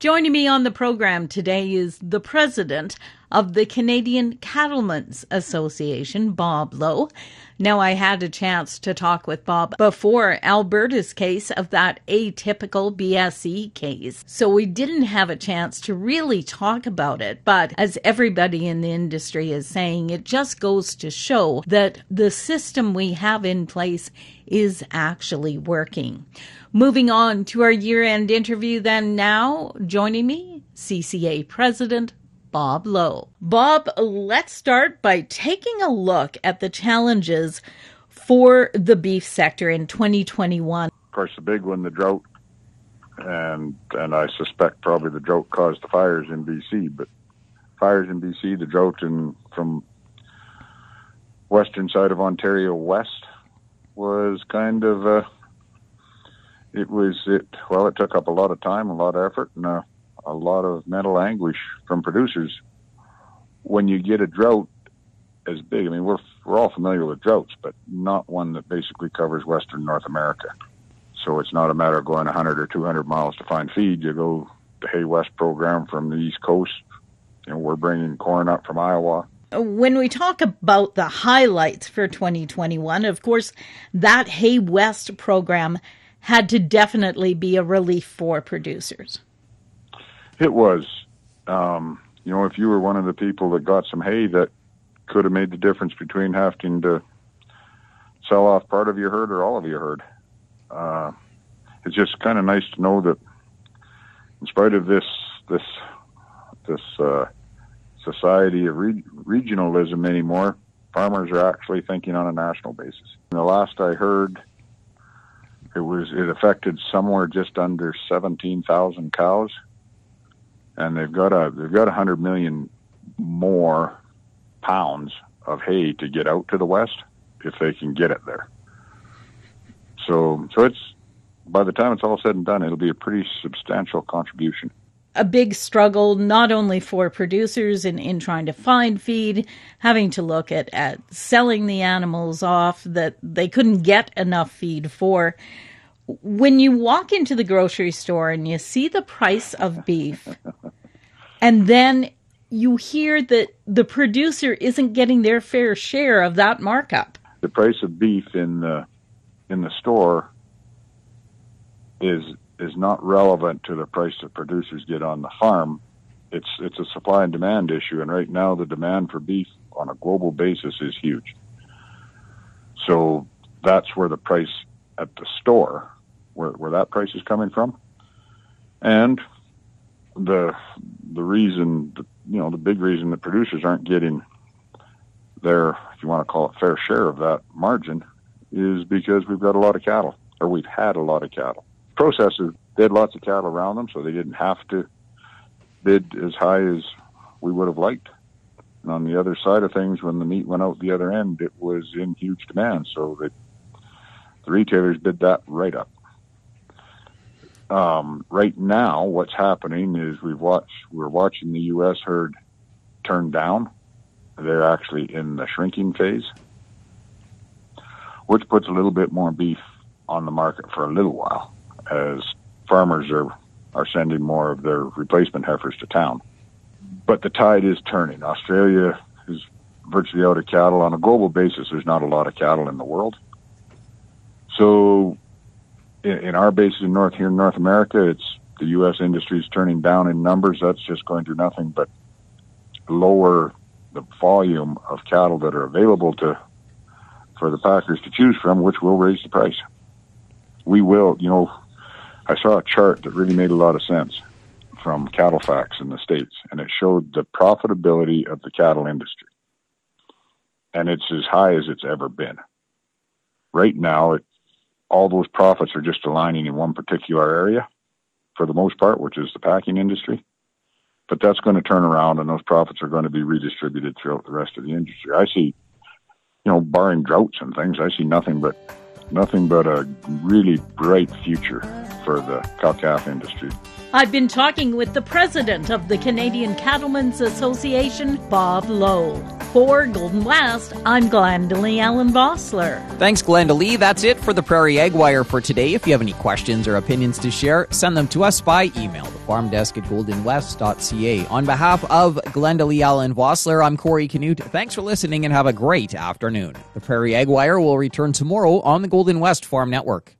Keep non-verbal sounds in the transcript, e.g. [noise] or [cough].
Joining me on the program today is the president of the Canadian Cattlemen's Association, Bob Lowe. Now, I had a chance to talk with Bob before Alberta's case of that atypical BSE case. So we didn't have a chance to really talk about it. But as everybody in the industry is saying, it just goes to show that the system we have in place is actually working. Moving on to our year end interview, then now joining me, CCA President Bob Lowe. Bob, let's start by taking a look at the challenges for the beef sector in 2021. Of course, the big one, the drought, and and I suspect probably the drought caused the fires in BC. But fires in BC, the drought in from western side of Ontario west was kind of uh, it was it well it took up a lot of time a lot of effort and uh, a lot of mental anguish from producers when you get a drought as big. I mean we're we're all familiar with droughts but not one that basically covers western north america. So it's not a matter of going 100 or 200 miles to find feed. You go the hay west program from the east coast and we're bringing corn up from iowa. When we talk about the highlights for 2021, of course, that Hay West program had to definitely be a relief for producers. It was. Um, you know, if you were one of the people that got some hay, that could have made the difference between having to sell off part of your herd or all of your herd. Uh, it's just kind of nice to know that, in spite of this this this uh, society of re- regionalism anymore, farmers are actually thinking on a national basis. And the last I heard, it was it affected somewhere just under seventeen thousand cows, and they've got a they've got a hundred million more pounds of hay to get out to the west if they can get it there. So so it's by the time it's all said and done, it'll be a pretty substantial contribution a big struggle not only for producers in, in trying to find feed, having to look at, at selling the animals off that they couldn't get enough feed for. When you walk into the grocery store and you see the price of beef, [laughs] and then you hear that the producer isn't getting their fair share of that markup. The price of beef in the in the store is is not relevant to the price that producers get on the farm. It's it's a supply and demand issue, and right now the demand for beef on a global basis is huge. So that's where the price at the store, where where that price is coming from, and the the reason, you know, the big reason that producers aren't getting their, if you want to call it fair share of that margin, is because we've got a lot of cattle, or we've had a lot of cattle processors they had lots of cattle around them, so they didn't have to bid as high as we would have liked. And on the other side of things, when the meat went out the other end, it was in huge demand, so that the retailers bid that right up. Um, right now, what's happening is we've watched we're watching the U.S. herd turn down. They're actually in the shrinking phase, which puts a little bit more beef on the market for a little while as farmers are are sending more of their replacement heifers to town. But the tide is turning. Australia is virtually out of cattle on a global basis. There's not a lot of cattle in the world. So, in, in our bases in North here in North America, it's the U.S. industry is turning down in numbers. That's just going to do nothing but lower the volume of cattle that are available to for the packers to choose from, which will raise the price. We will, you know, I saw a chart that really made a lot of sense from CattleFax in the States, and it showed the profitability of the cattle industry. And it's as high as it's ever been. Right now, it, all those profits are just aligning in one particular area for the most part, which is the packing industry. But that's going to turn around, and those profits are going to be redistributed throughout the rest of the industry. I see, you know, barring droughts and things, I see nothing but nothing but a really bright future for the cow calf industry. I've been talking with the president of the Canadian Cattlemen's Association, Bob Lowe. For Golden West, I'm Glendalee Allen Vossler. Thanks, Glendalee. That's it for the Prairie Ag Wire for today. If you have any questions or opinions to share, send them to us by email, the farm desk at goldenwest.ca. On behalf of Glendalee Allen Vossler, I'm Corey Canute. Thanks for listening and have a great afternoon. The Prairie Ag Wire will return tomorrow on the Golden West Farm Network.